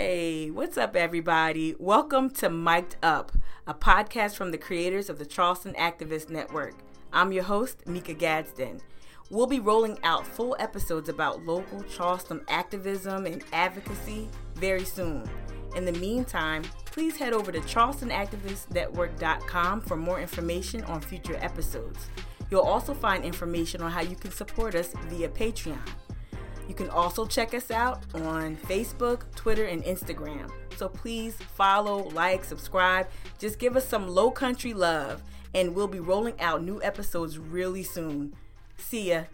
Hey, what's up, everybody? Welcome to Mic'd Up, a podcast from the creators of the Charleston Activist Network. I'm your host, Mika Gadsden. We'll be rolling out full episodes about local Charleston activism and advocacy very soon. In the meantime, please head over to charlestonactivistnetwork.com for more information on future episodes. You'll also find information on how you can support us via Patreon. You can also check us out on Facebook, Twitter, and Instagram. So please follow, like, subscribe. Just give us some low country love, and we'll be rolling out new episodes really soon. See ya.